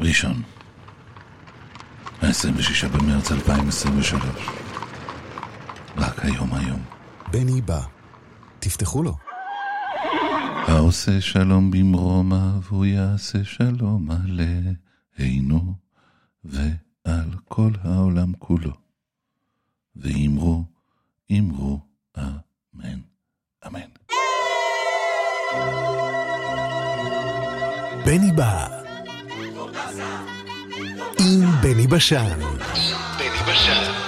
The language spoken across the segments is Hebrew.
ראשון, ה-26 במרץ 2023. רק היום היום. בני בא. תפתחו לו. העושה שלום במרומה, והוא יעשה שלום עלינו ועל כל העולם כולו. ואמרו, אמרו, אמן, אמן. בני בא. עם בני בשן. בני בשן.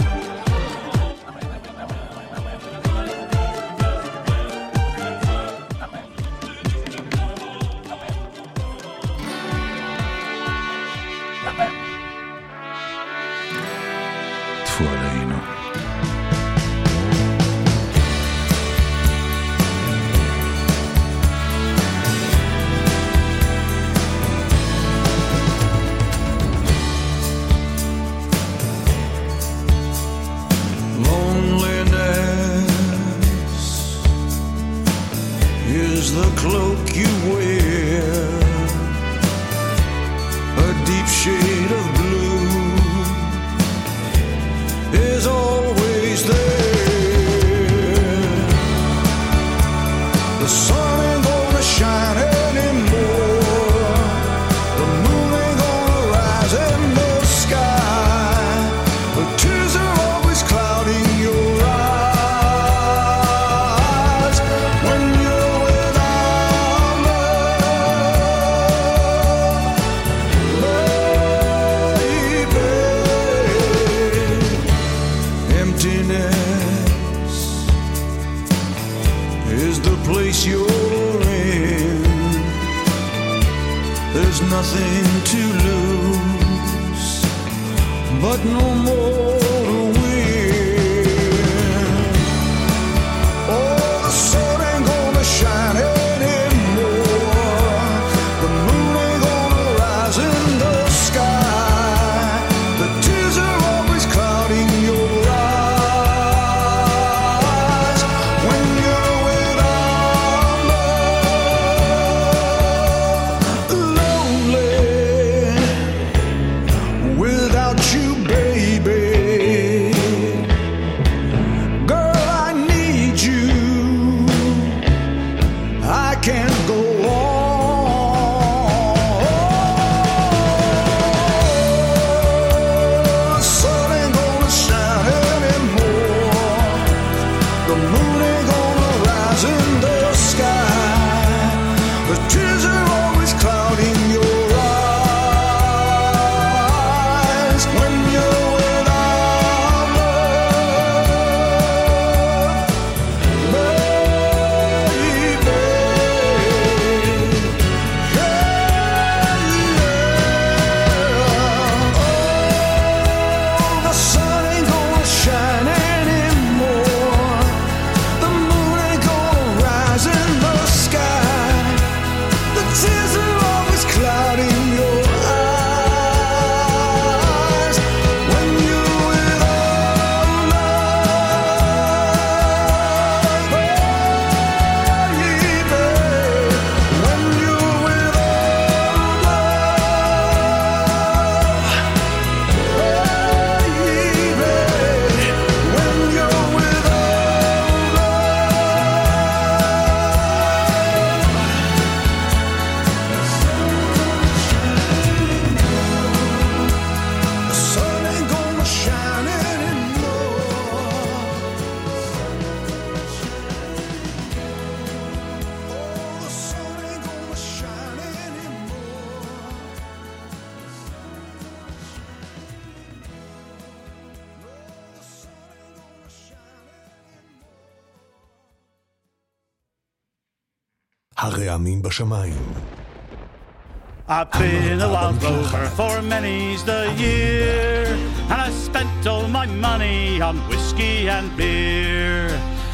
For many's the year, and I spent all my money on whiskey and beer.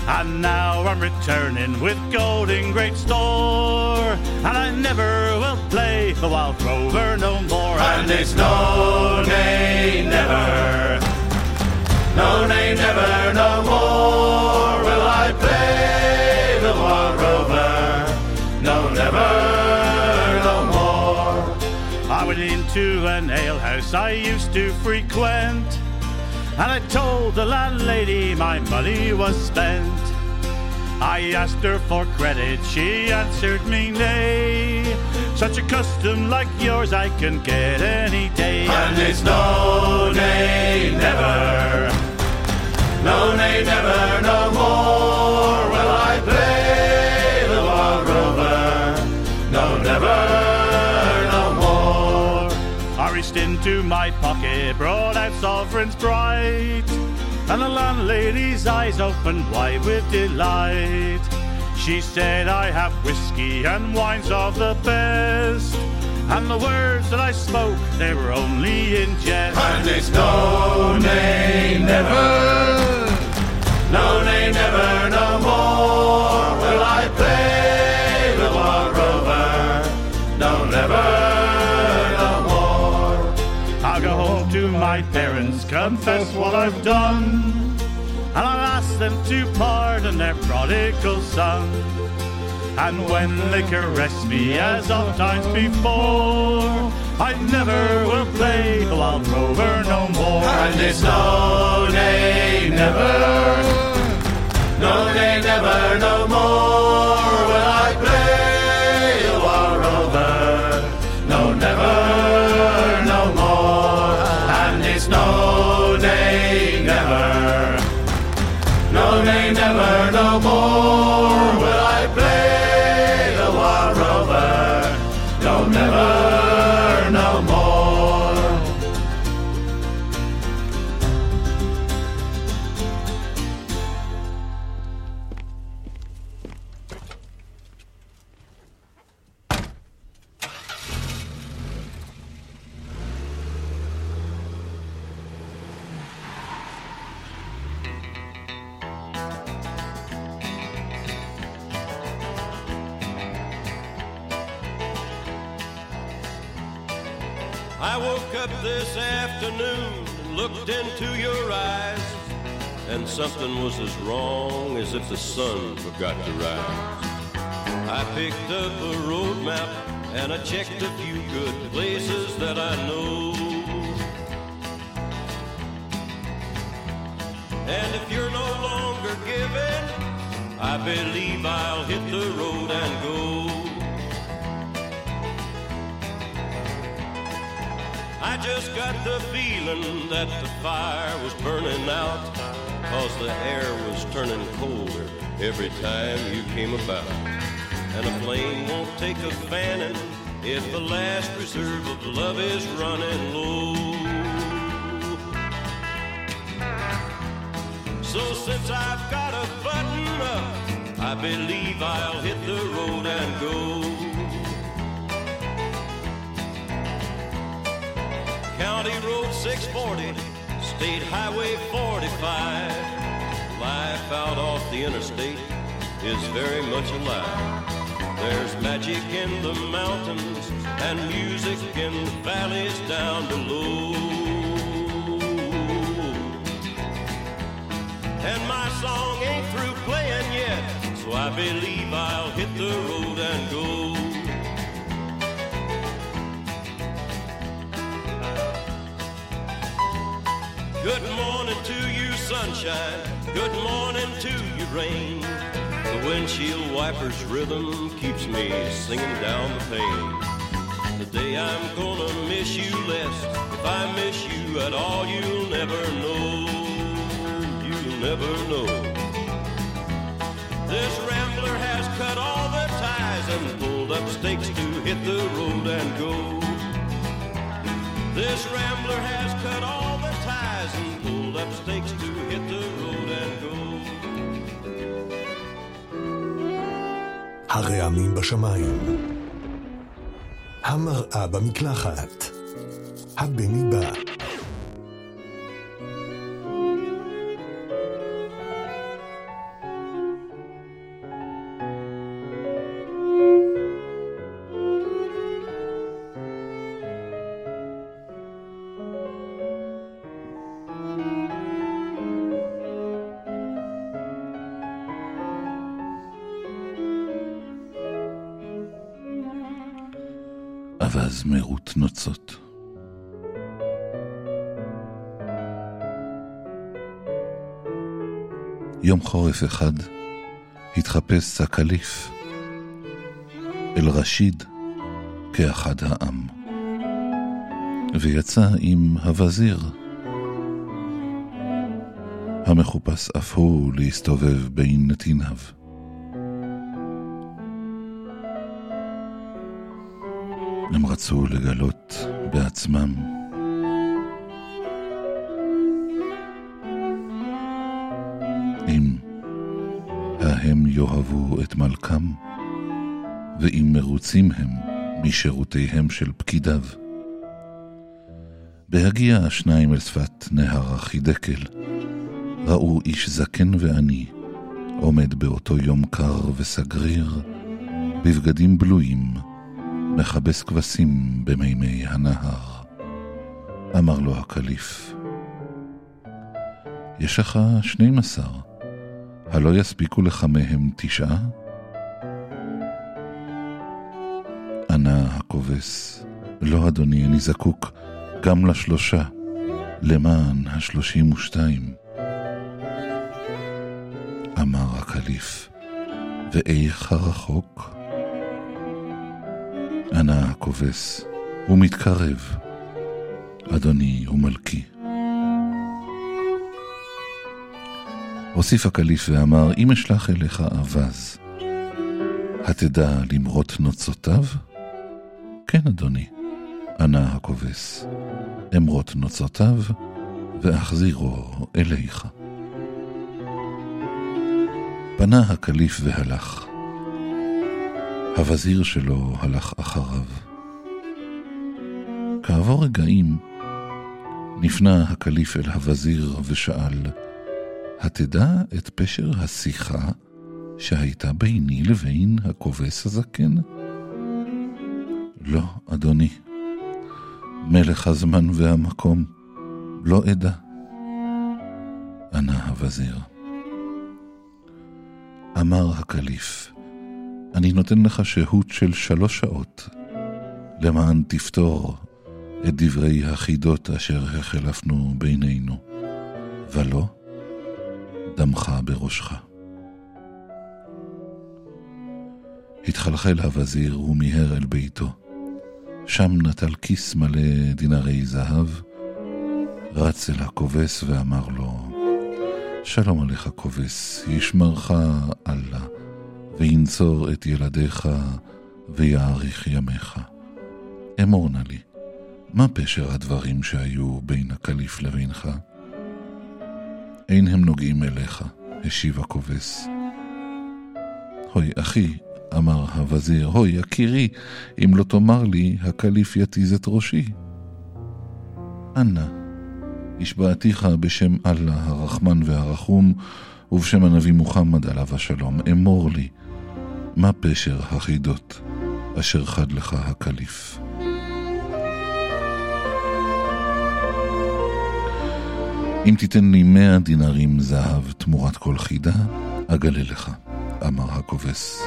And now I'm returning with gold in great store, and I never will play the wild rover no more. And it's no, nay, never, no, nay, never, no more will I play into an alehouse I used to frequent. And I told the landlady my money was spent. I asked her for credit, she answered me nay. Such a custom like yours I can get any day. And it's no, nay, never. No, nay, never, no more into my pocket, brought out sovereigns bright, and the landlady's eyes opened wide with delight. She said, I have whiskey and wines of the best. And the words that I spoke, they were only in jest. And it's no, nay, never. No, nay, never, no my parents, confess what I've done. And I'll ask them to pardon their prodigal son. And when they caress me as oft times before, I never will play the wild rover no more. And it's no, nay, never. No, nay, never, no more more that the fire was burning out, cause the air was turning colder every time you came about. And a flame won't take a fanning if the last reserve of love is running low. So since I've got a button up, I believe I'll hit the road and go. County Road 640, State Highway 45. Life out off the interstate is very much alive. There's magic in the mountains and music in the valleys down below. And my song ain't through playing yet, so I believe I'll hit the road and go. Good morning to you, sunshine. Good morning to you, rain. The windshield wiper's rhythm keeps me singing down the pane. The day I'm gonna miss you less. If I miss you at all, you'll never know. You'll never know. This rambler has cut all the ties and pulled up stakes to hit the road and go. This rambler has cut all up stakes to hit the road and go. הרעמים בשמיים. המראה במקלחת. הבני בא. נוצות. יום חורף אחד התחפש סקליף אל רשיד כאחד העם, ויצא עם הווזיר, המחופש אף הוא להסתובב בין נתיניו. הם רצו לגלות בעצמם אם ההם יאהבו את מלכם, ואם מרוצים הם משירותיהם של פקידיו. בהגיע השניים אל שפת נהר החידקל, ראו איש זקן ועני, עומד באותו יום קר וסגריר, בבגדים בלויים, מכבס כבשים במימי הנהר. אמר לו הקליף, יש לך שנים עשר, הלא יספיקו לך מהם תשעה? ענה הכובס, לא אדוני, אני זקוק גם לשלושה, למען השלושים ושתיים. אמר הקליף, ואיך הרחוק? ענה הכובס, הוא מתקרב, אדוני ומלכי. הוסיף הקליף ואמר, אם אשלח אליך אווז, התדע למרות נוצותיו? כן, אדוני, ענה הכובס, אמרות נוצותיו, ואחזירו אליך. פנה הקליף והלך. הווזיר שלו הלך אחריו. כעבור רגעים, נפנה הקליף אל הווזיר ושאל, התדע את פשר השיחה שהייתה ביני לבין הכובס הזקן? לא, אדוני. מלך הזמן והמקום, לא אדע. ענה הווזיר. אמר הקליף, אני נותן לך שהות של שלוש שעות, למען תפתור את דברי החידות אשר החלפנו בינינו, ולא דמך בראשך. התחלחל הווזיר ומיהר אל ביתו. שם נטל כיס מלא דינרי זהב, רץ אל הכובס ואמר לו, שלום עליך כובס, ישמרך אללה, וינצור את ילדיך ויאריך ימיך. אמור נא לי, מה פשר הדברים שהיו בין הקליף לבינך? אין הם נוגעים אליך, השיב הכובס. הוי, אחי, אמר הווזיר, הוי, יקירי, אם לא תאמר לי, הקליף יתיז את ראשי. אנא, השבעתיך בשם אללה הרחמן והרחום, ובשם הנביא מוחמד עליו השלום, אמור לי, מה פשר החידות אשר חד לך הקליף? אם תיתן לי מאה דינרים זהב תמורת כל חידה, אגלה לך, אמר הכובס.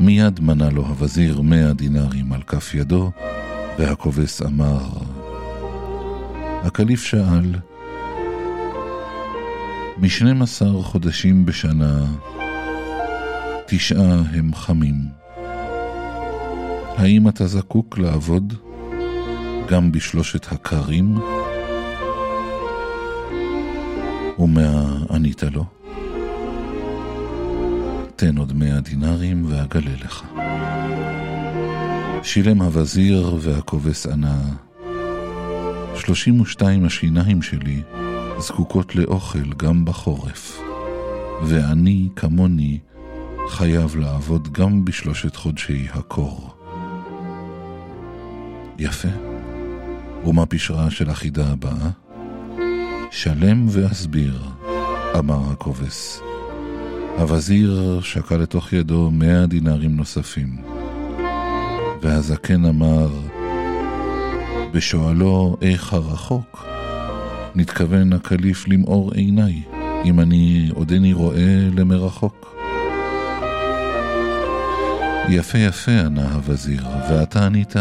מיד מנה לו הווזיר מאה דינרים על כף ידו, והכובס אמר, הקליף שאל, משנים עשר חודשים בשנה, תשעה הם חמים. האם אתה זקוק לעבוד גם בשלושת הקרים? ומה ענית לו? תן עוד מאה דינרים ואגלה לך. שילם הווזיר והכובס ענה, שלושים ושתיים השיניים שלי זקוקות לאוכל גם בחורף, ואני כמוני חייב לעבוד גם בשלושת חודשי הקור. יפה. ומה פשרה של החידה הבאה? שלם ואסביר, אמר הכובס. הווזיר שקע לתוך ידו מאה דינרים נוספים. והזקן אמר, בשואלו איך הרחוק, נתכוון הקליף למאור עיניי, אם אני עודני רואה למרחוק. יפה יפה, ענה הווזיר, ואתה ענית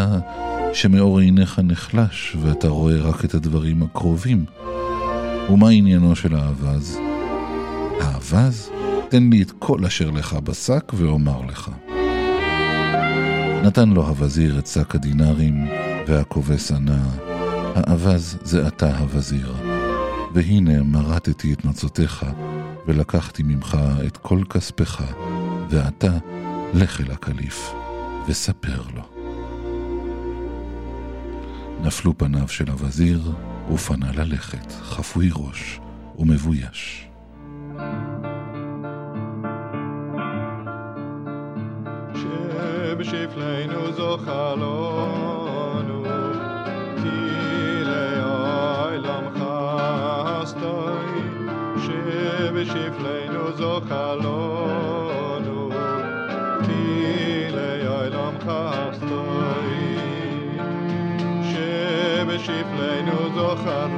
שמאור עיניך נחלש, ואתה רואה רק את הדברים הקרובים. ומה עניינו של האווז? האווז? תן לי את כל אשר לך בשק ואומר לך. נתן לו הווזיר את שק הדינרים, והכובס ענה, האווז זה אתה הווזיר, והנה מרטתי את נוצותיך, ולקחתי ממך את כל כספך, ועתה לך אל הקליף, וספר לו. נפלו פניו של הווזיר, ופנה ללכת, חפוי ראש ומבויש. שבשפלנו זוכלונו, כי לעולם חסתוי, שבשפלנו זוכלונו, שייבלן אזאַ חר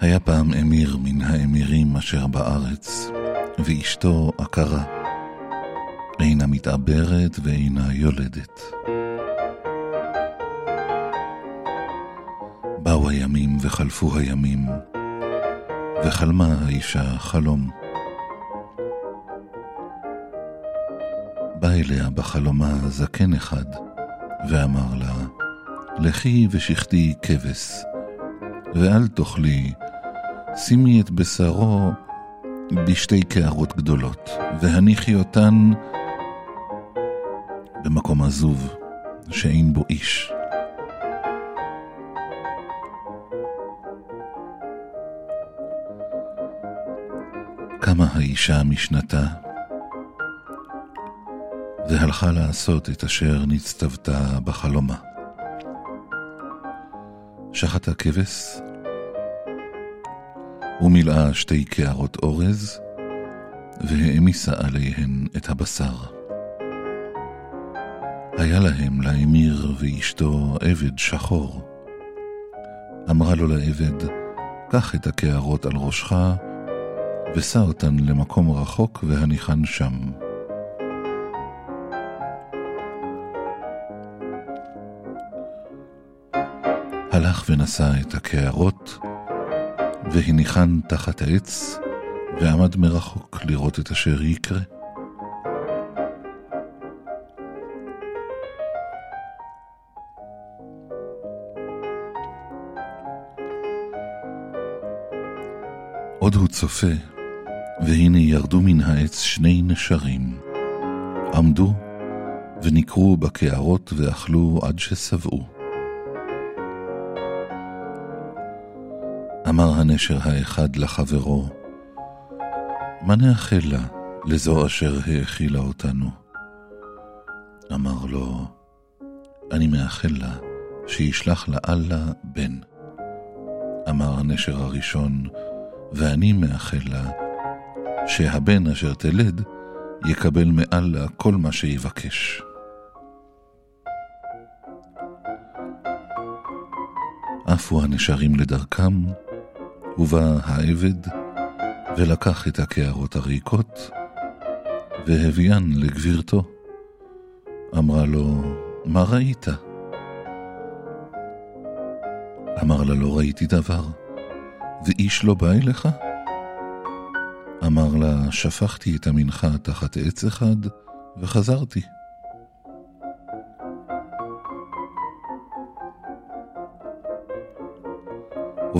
היה פעם אמיר מן האמירים אשר בארץ, ואשתו עקרה. אינה מתעברת ואינה יולדת. באו הימים וחלפו הימים, וחלמה האישה חלום. בא אליה בחלומה זקן אחד, ואמר לה, לכי ושחטי כבש, ואל תאכלי, שימי את בשרו בשתי קערות גדולות, והניחי אותן במקום עזוב, שאין בו איש. קמה האישה משנתה, והלכה לעשות את אשר נצטוותה בחלומה. שחטה כבש, ומילאה שתי קערות אורז, והעמיסה עליהן את הבשר. היה להם, לאמיר ואשתו, עבד שחור. אמרה לו לעבד, קח את הקערות על ראשך, אותן למקום רחוק והניחן שם. הלך ונשא את הקערות, והניחן תחת העץ, ועמד מרחוק לראות את אשר יקרה. עוד הוא צופה, והנה ירדו מן העץ שני נשרים. עמדו ונקרו בקערות ואכלו עד ששבעו. אמר הנשר האחד לחברו, מה נאחל לה לזו אשר האכילה אותנו? אמר לו, אני מאחל לה שישלח לאללה בן. אמר הנשר הראשון, ואני מאחל לה שהבן אשר תלד יקבל מאללה כל מה שיבקש. עפו הנשרים לדרכם, ובא העבד, ולקח את הקערות הריקות, והביאן לגבירתו. אמרה לו, מה ראית? אמר לה, לא ראיתי דבר, ואיש לא בא אליך? אמר לה, שפכתי את המנחה תחת עץ אחד, וחזרתי.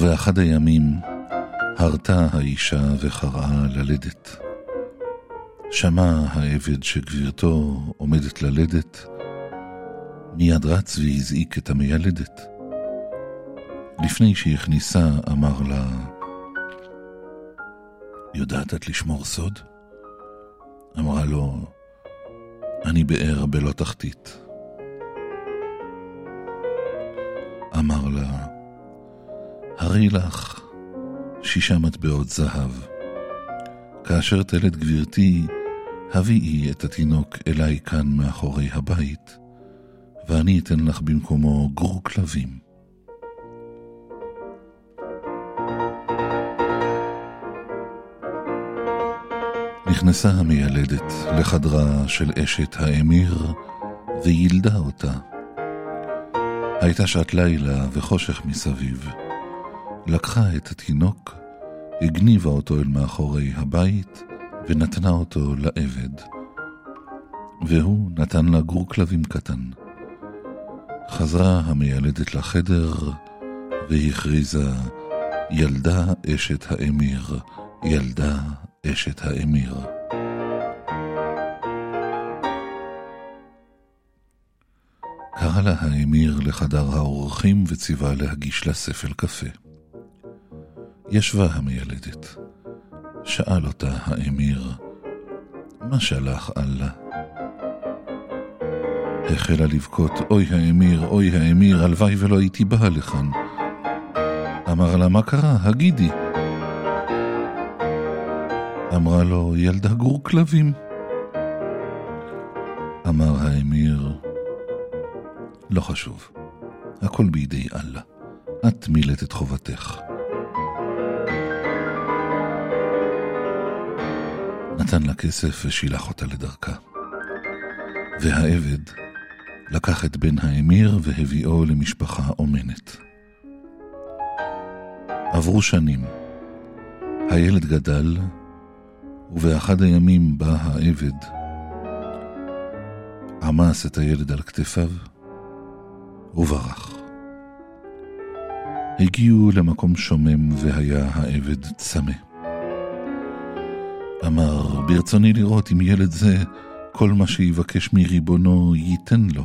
ובאחד הימים הרתה האישה וחרעה ללדת. שמע העבד שגבירתו עומדת ללדת, מיד רץ והזעיק את המיילדת. לפני שהכניסה אמר לה, יודעת את לשמור סוד? אמרה לו, אני באר בלא תחתית. אמר הרי לך שישה מטבעות זהב. כאשר תלד גברתי, הביאי את התינוק אליי כאן מאחורי הבית, ואני אתן לך במקומו גור כלבים. נכנסה המיילדת לחדרה של אשת האמיר, וילדה אותה. הייתה שעת לילה וחושך מסביב. לקחה את התינוק, הגניבה אותו אל מאחורי הבית, ונתנה אותו לעבד. והוא נתן לה גור כלבים קטן. חזרה המיילדת לחדר, והכריזה, ילדה אשת האמיר, ילדה אשת האמיר. קרא לה האמיר לחדר האורחים וציווה להגיש לה ספל קפה. ישבה המיילדת. שאל אותה האמיר, מה שלח אללה? החלה לבכות, אוי האמיר, אוי האמיר, הלוואי ולא הייתי באה לכאן. אמר לה, מה קרה? הגידי. אמרה לו, ילדה גור כלבים. אמר האמיר, לא חשוב, הכל בידי אללה. את מילאת את חובתך. נתן לה כסף ושילח אותה לדרכה. והעבד לקח את בן האמיר והביאו למשפחה אומנת. עברו שנים. הילד גדל, ובאחד הימים בא העבד, עמס את הילד על כתפיו וברח. הגיעו למקום שומם והיה העבד צמא. אמר, ברצוני לראות אם ילד זה כל מה שיבקש מריבונו ייתן לו.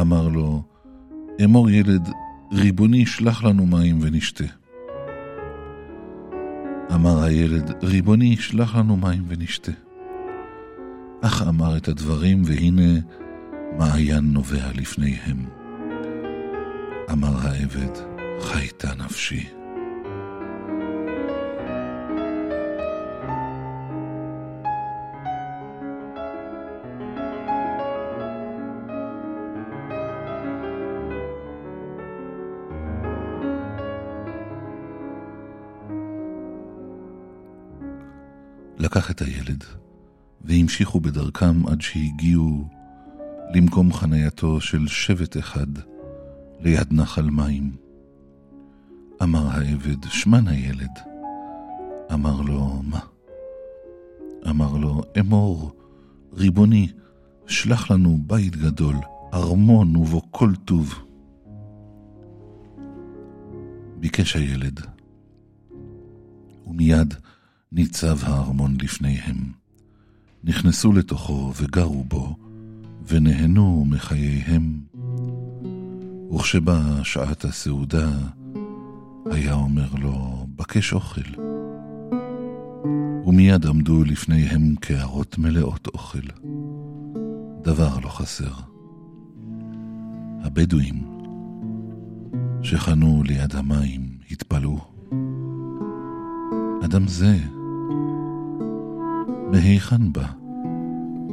אמר לו, אמור ילד, ריבוני שלח לנו מים ונשתה. אמר הילד, ריבוני שלח לנו מים ונשתה. אך אמר את הדברים, והנה מעיין נובע לפניהם. אמר העבד, חייתה נפשי. לקח את הילד, והמשיכו בדרכם עד שהגיעו למקום חנייתו של שבט אחד ליד נחל מים. אמר העבד, שמן הילד. אמר לו, מה? אמר לו, אמור, ריבוני, שלח לנו בית גדול, ארמון ובו כל טוב. ביקש הילד, ומיד ניצב הארמון לפניהם. נכנסו לתוכו וגרו בו, ונהנו מחייהם. וכשבאה שעת הסעודה, היה אומר לו, בקש אוכל. ומיד עמדו לפניהם קערות מלאות אוכל. דבר לא חסר. הבדואים שחנו ליד המים התפלאו. אדם זה, מהיכן בא?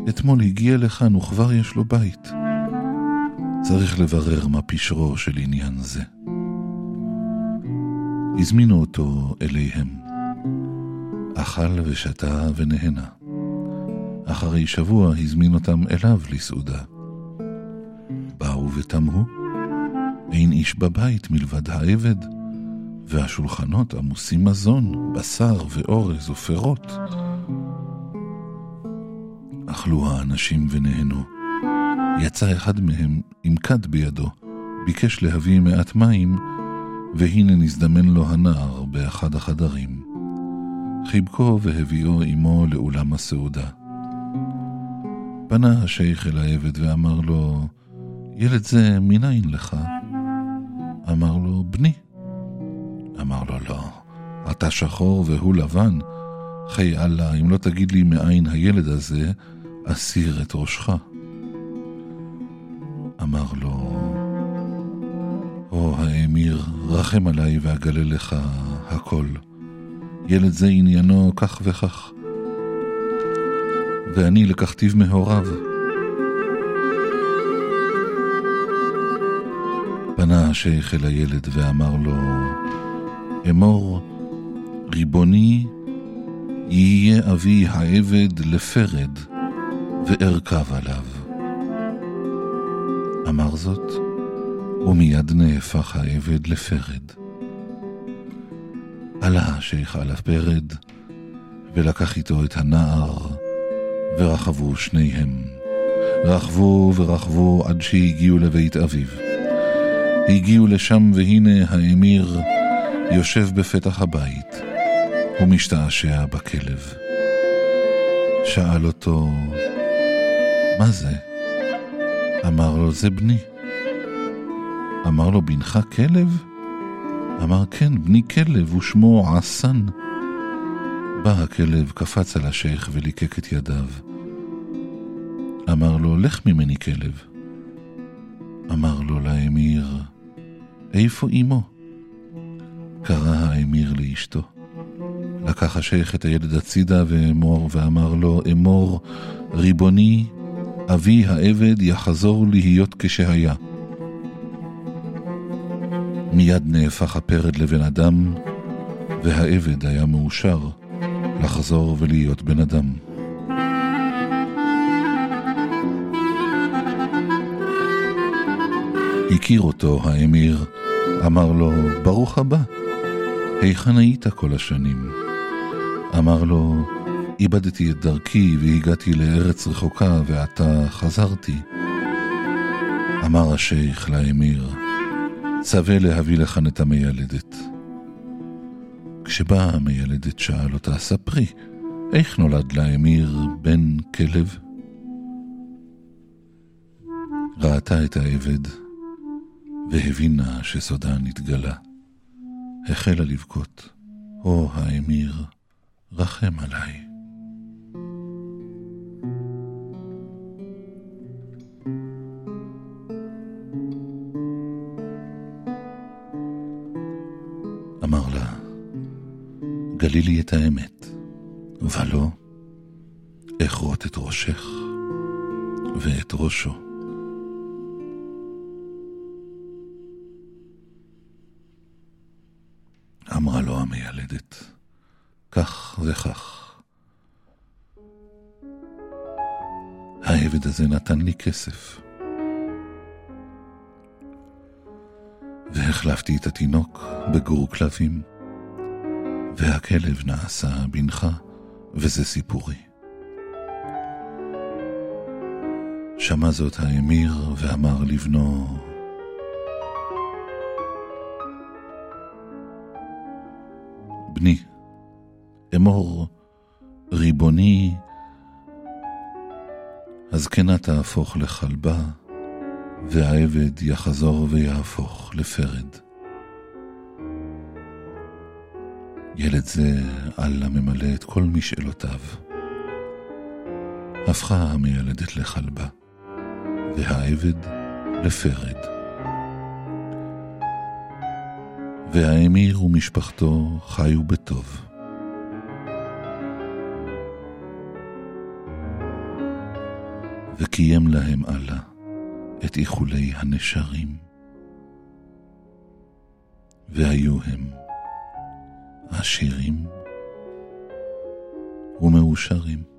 אתמול הגיע לכאן וכבר יש לו בית. צריך לברר מה פשרו של עניין זה. הזמינו אותו אליהם. אכל ושתה ונהנה. אחרי שבוע הזמין אותם אליו לסעודה. באו ותמהו, אין איש בבית מלבד העבד, והשולחנות עמוסים מזון, בשר ואורז ופירות. אכלו האנשים ונהנו. יצא אחד מהם עם כד בידו, ביקש להביא מעט מים, והנה נזדמן לו הנער באחד החדרים. חיבקו והביאו עמו לאולם הסעודה. פנה השייך אל העבד ואמר לו, ילד זה מניין לך? אמר לו, בני. אמר לו, לא, אתה שחור והוא לבן. חיי אללה, אם לא תגיד לי מאין הילד הזה, אסיר את ראשך. אמר לו, או האמיר, רחם עליי ואגלה לך הכל. ילד זה עניינו כך וכך, ואני לקחתיו מהוריו. פנה השייך אל הילד ואמר לו, אמור, ריבוני, יהיה אבי העבד לפרד, וארכב עליו. אמר זאת, ומיד נהפך העבד לפרד. עלה השייך על הפרד, ולקח איתו את הנער, ורכבו שניהם. רכבו ורכבו עד שהגיעו לבית אביו. הגיעו לשם, והנה האמיר יושב בפתח הבית, ומשתעשע בכלב. שאל אותו, מה זה? אמר לו, זה בני. אמר לו, בנך כלב? אמר, כן, בני כלב, ושמו עסן. בא הכלב, קפץ על השייך וליקק את ידיו. אמר לו, לך ממני כלב. אמר לו לאמיר, איפה אמו? קרא האמיר לאשתו. לקח השייך את הילד הצידה ואמור, ואמר לו, אמור, ריבוני, אבי העבד יחזור להיות כשהיה. מיד נהפך הפרד לבן אדם, והעבד היה מאושר לחזור ולהיות בן אדם. הכיר אותו האמיר, אמר לו, ברוך הבא, היכן היית כל השנים? אמר לו, איבדתי את דרכי והגעתי לארץ רחוקה ועתה חזרתי. אמר השייך לאמיר, צווה להביא לכאן את המיילדת. כשבאה המיילדת שאל אותה, ספרי, איך נולד לאמיר בן כלב? ראתה את העבד, והבינה שסודה נתגלה. החלה לבכות, או האמיר, רחם עליי. גלי לי את האמת, ולא, אכרות את ראשך ואת ראשו. אמרה לו המיילדת, כך וכך. העבד הזה נתן לי כסף. והחלפתי את התינוק בגור כלבים, והכלב נעשה בנך, וזה סיפורי. שמע זאת האמיר ואמר לבנו, בני, אמור, ריבוני, הזקנה תהפוך לכלבה, והעבד יחזור ויהפוך לפרד. ילד זה אללה ממלא את כל משאלותיו. הפכה המיילדת לכלבה, והעבד לפרד. והאמיר ומשפחתו חיו בטוב. וקיים להם אללה את איחולי הנשרים. והיו הם עשירים ומאושרים.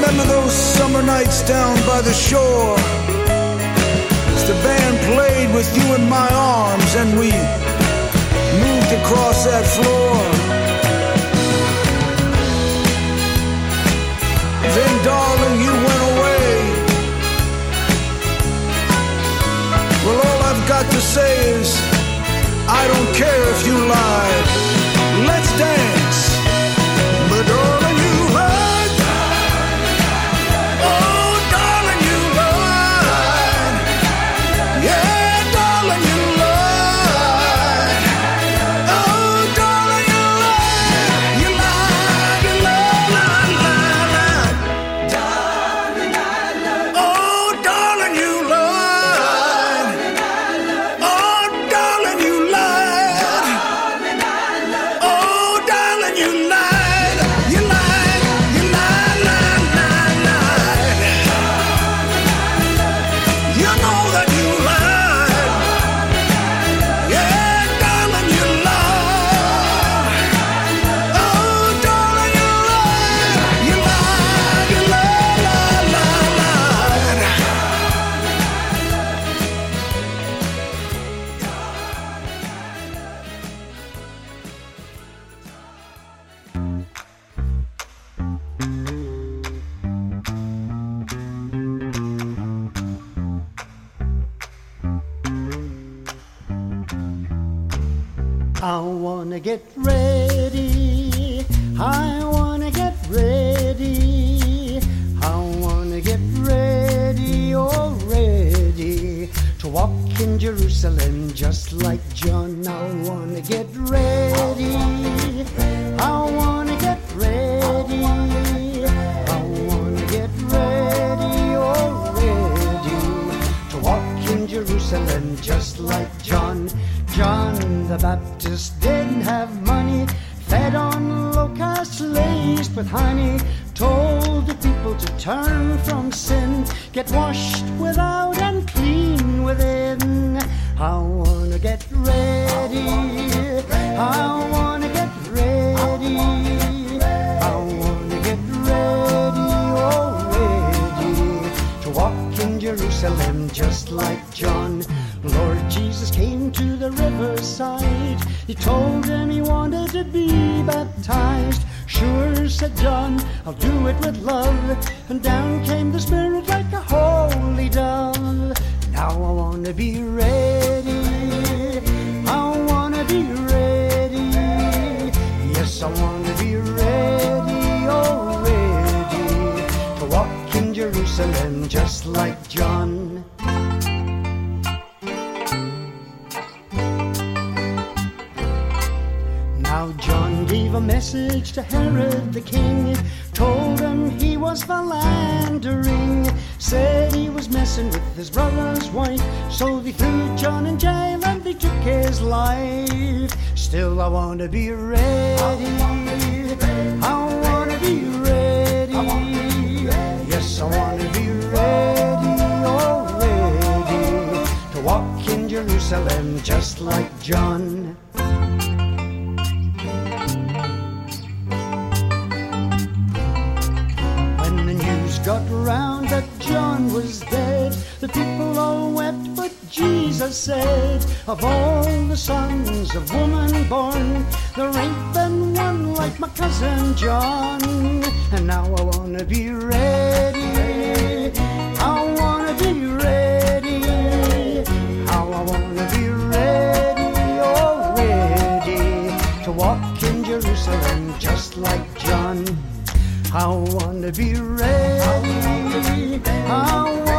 remember those summer nights down by the shore. As the band played with you in my arms and we moved across that floor. Then, darling, you went away. Well, all I've got to say is, I don't care if you lie. Let's dance. The people all wept, but Jesus said, Of all the sons of woman born, there ain't been one like my cousin John. And now I wanna be ready. I wanna be ready. How I wanna be ready, oh ready to walk in Jerusalem just like John. I wanna be ready. I wanna be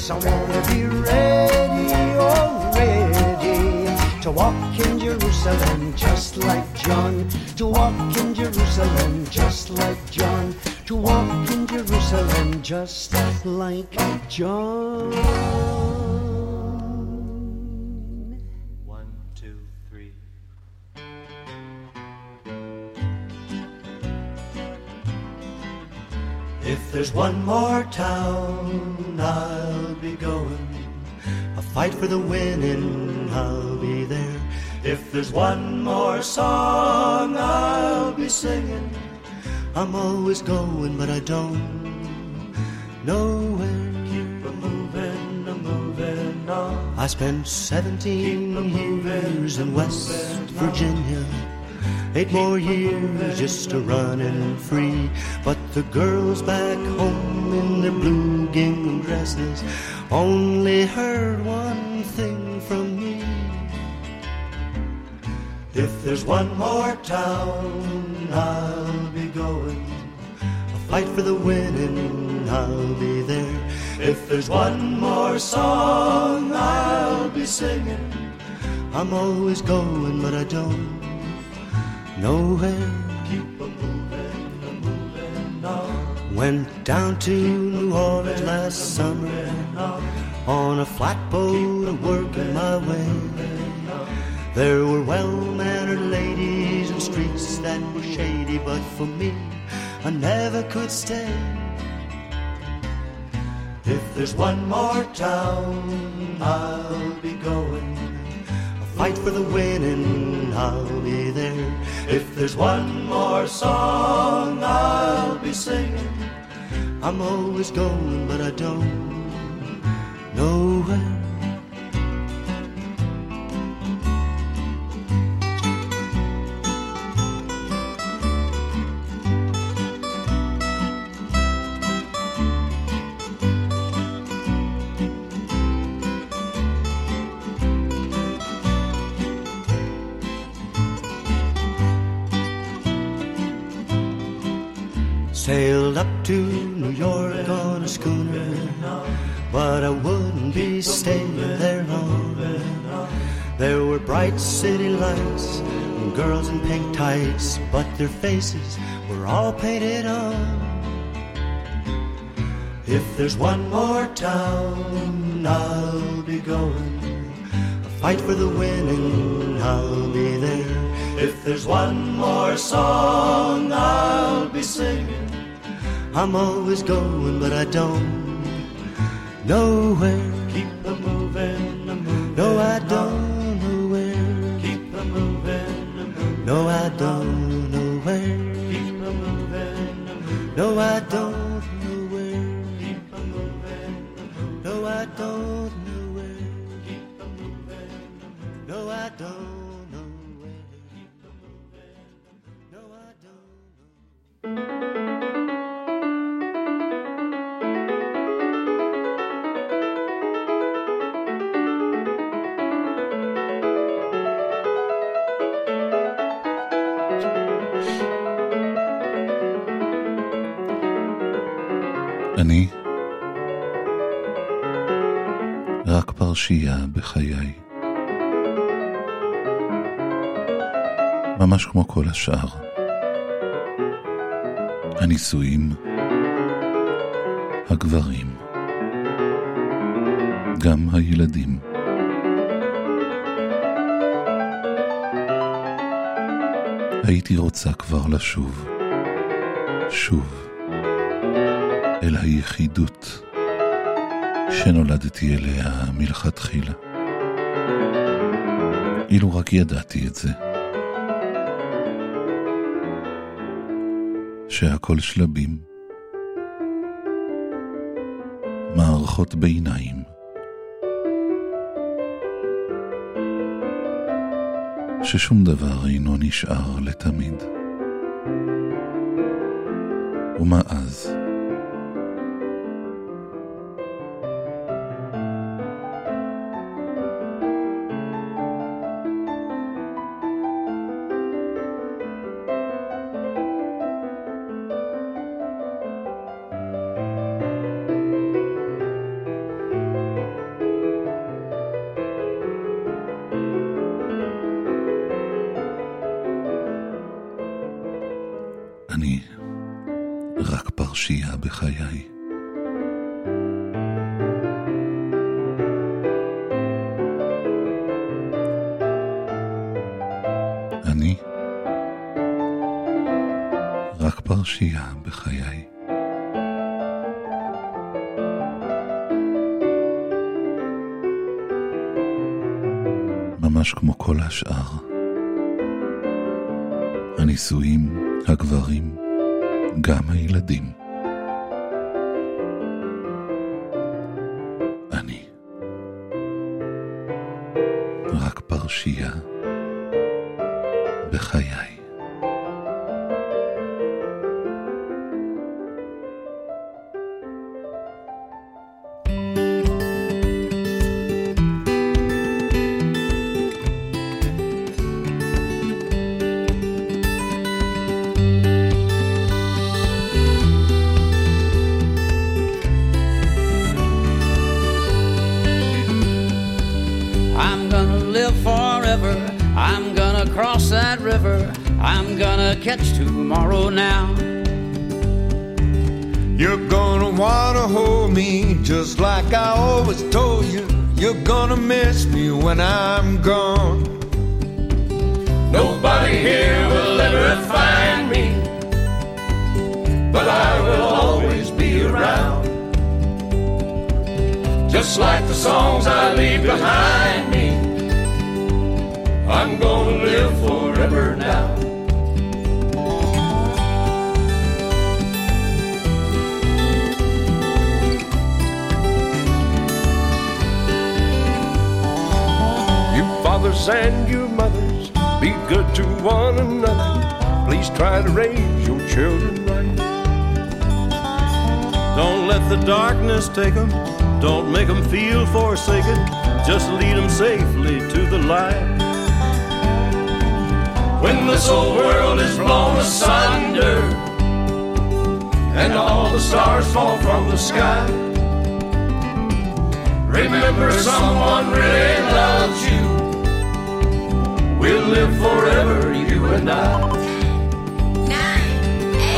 Yes, I wanna be ready, oh ready to walk in Jerusalem just like John. To walk in Jerusalem just like John. To walk in Jerusalem just like John. If there's one more town, I'll be going. A fight for the winning, I'll be there. If there's one more song, I'll be singing. I'm always going, but I don't know where. Keep a moving, a moving on. I spent 17 years in West Virginia. Eight more years just to running free. But the girls back home in their blue gingham dresses only heard one thing from me. If there's one more town, I'll be going. A fight for the winning, I'll be there. If there's one more song, I'll be singing. I'm always going, but I don't nowhere. Keep a moving, a moving on. Went down to New Orleans last summer on a flatboat a working my way. There were well-mannered ladies and streets that were shady, but for me, I never could stay. If there's one more town, I'll be going. Fight for the winning, I'll be there. If there's one more song, I'll be singing. I'm always going, but I don't know where. To New York on a schooner, but I wouldn't be staying there long. There were bright city lights and girls in pink tights, but their faces were all painted on. If there's one more town, I'll be going. A fight for the winning, I'll be there. If there's one more song, I'll be singing. I'm always going, but I don't know where. Keep a moving, a moving. No, I don't know where. Keep a moving, a moving. No, I don't know where. Keep a moving, a moving. No, I don't know where. Keep a moving, a moving. No, I don't. know where. Keep on moving. No, I don't פרשייה בחיי. ממש כמו כל השאר. הנישואים, הגברים, גם הילדים. הייתי רוצה כבר לשוב, שוב, אל היחידות שנולדתי אליה מלכתחילה. אילו רק ידעתי את זה. שהכל שלבים, מערכות ביניים, ששום דבר אינו נשאר לתמיד. ומה אז? אני רק פרשייה בחיי. אני רק פרשייה בחיי. ממש כמו כל השאר. הנישואים, הגברים, גם הילדים. אני רק פרשייה בחיי. Fathers and you mothers, be good to one another. Please try to raise your children right. Don't let the darkness take them. Don't make them feel forsaken. Just lead them safely to the light. When this whole world is blown asunder and all the stars fall from the sky, remember someone really loves you. We'll live forever, you and I.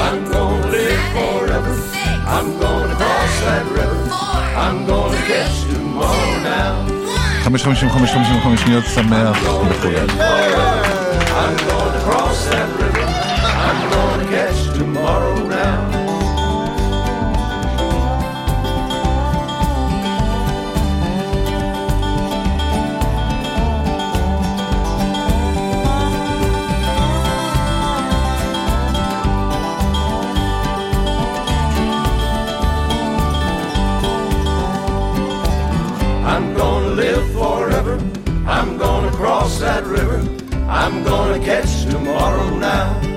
I'm gonna live forever. I'm gonna cross that river. I'm gonna catch tomorrow now. 555 שניות שמח לכולם. I'm gonna cross that river. I'm gonna catch tomorrow Cross that river. I'm gonna catch tomorrow now.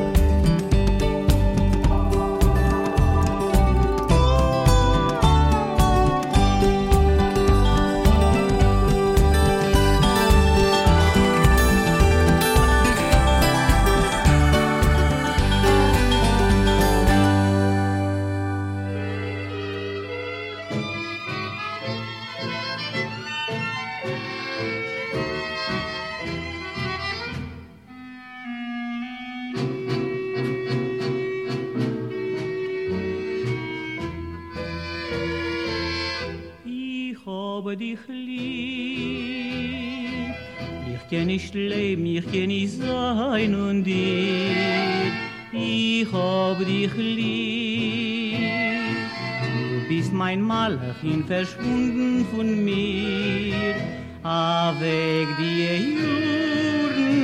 Habe dich lieb. Ich kann nicht leben, ich kann nicht sein und dir. Ich habe dich lieb. Du bist mein Malachin, verschwunden von mir. Ah, weg die Juren,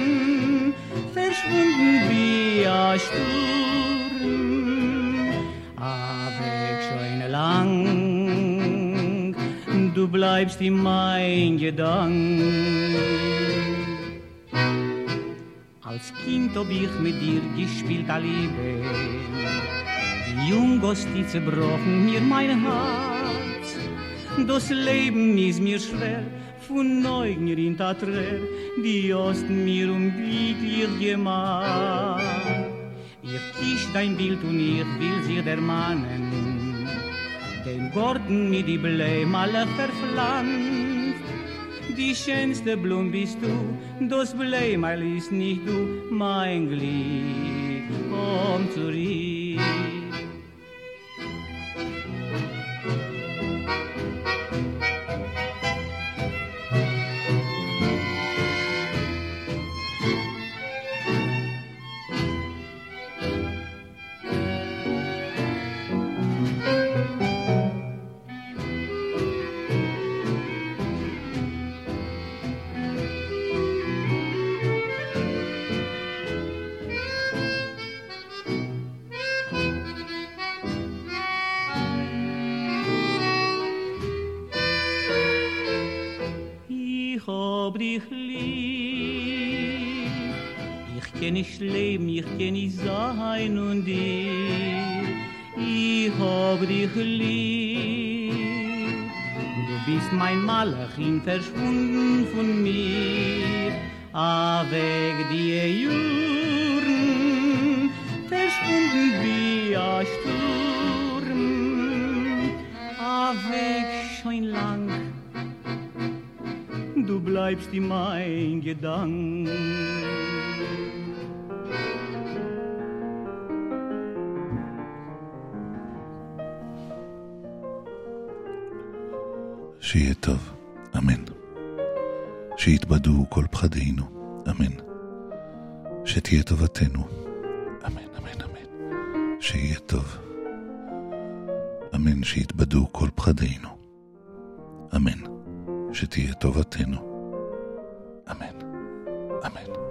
verschwunden wie ein Sturm. Ah, weg schon lang, du bleibst in mein Gedanken. Als Kind hab ich mit dir gespielt, a Liebe. Wie jung hast du zerbrochen mir mein Herz. Das Leben ist mir schwer, von Neugier in Tatrer, die hast mir um glücklich gemacht. Ich kisch dein Bild und ich will sie der Mannen, Gordon mit die Bläm alle verpflanzt. Die schönste Blum bist du, das Blämerl ist nicht du, mein Glück, komm zurück. Dich lieb. Ich kenn nicht leben, ich kenn nicht sein und dir. Ich hab dich lieb. Du bist mein Malachin, verschwunden von mir. Ah, weg die Juren, verschwunden wie ein Sturm. Ah, weg schon lang, bleibst in mein Gedanken. שיהיה טוב, אמן. שיתבדו כל פחדינו, אמן. שתהיה טובתנו, אמן, אמן, אמן. שיהיה טוב, אמן. שיתבדו כל פחדינו, אמן. שתהיה טובתנו, אמן.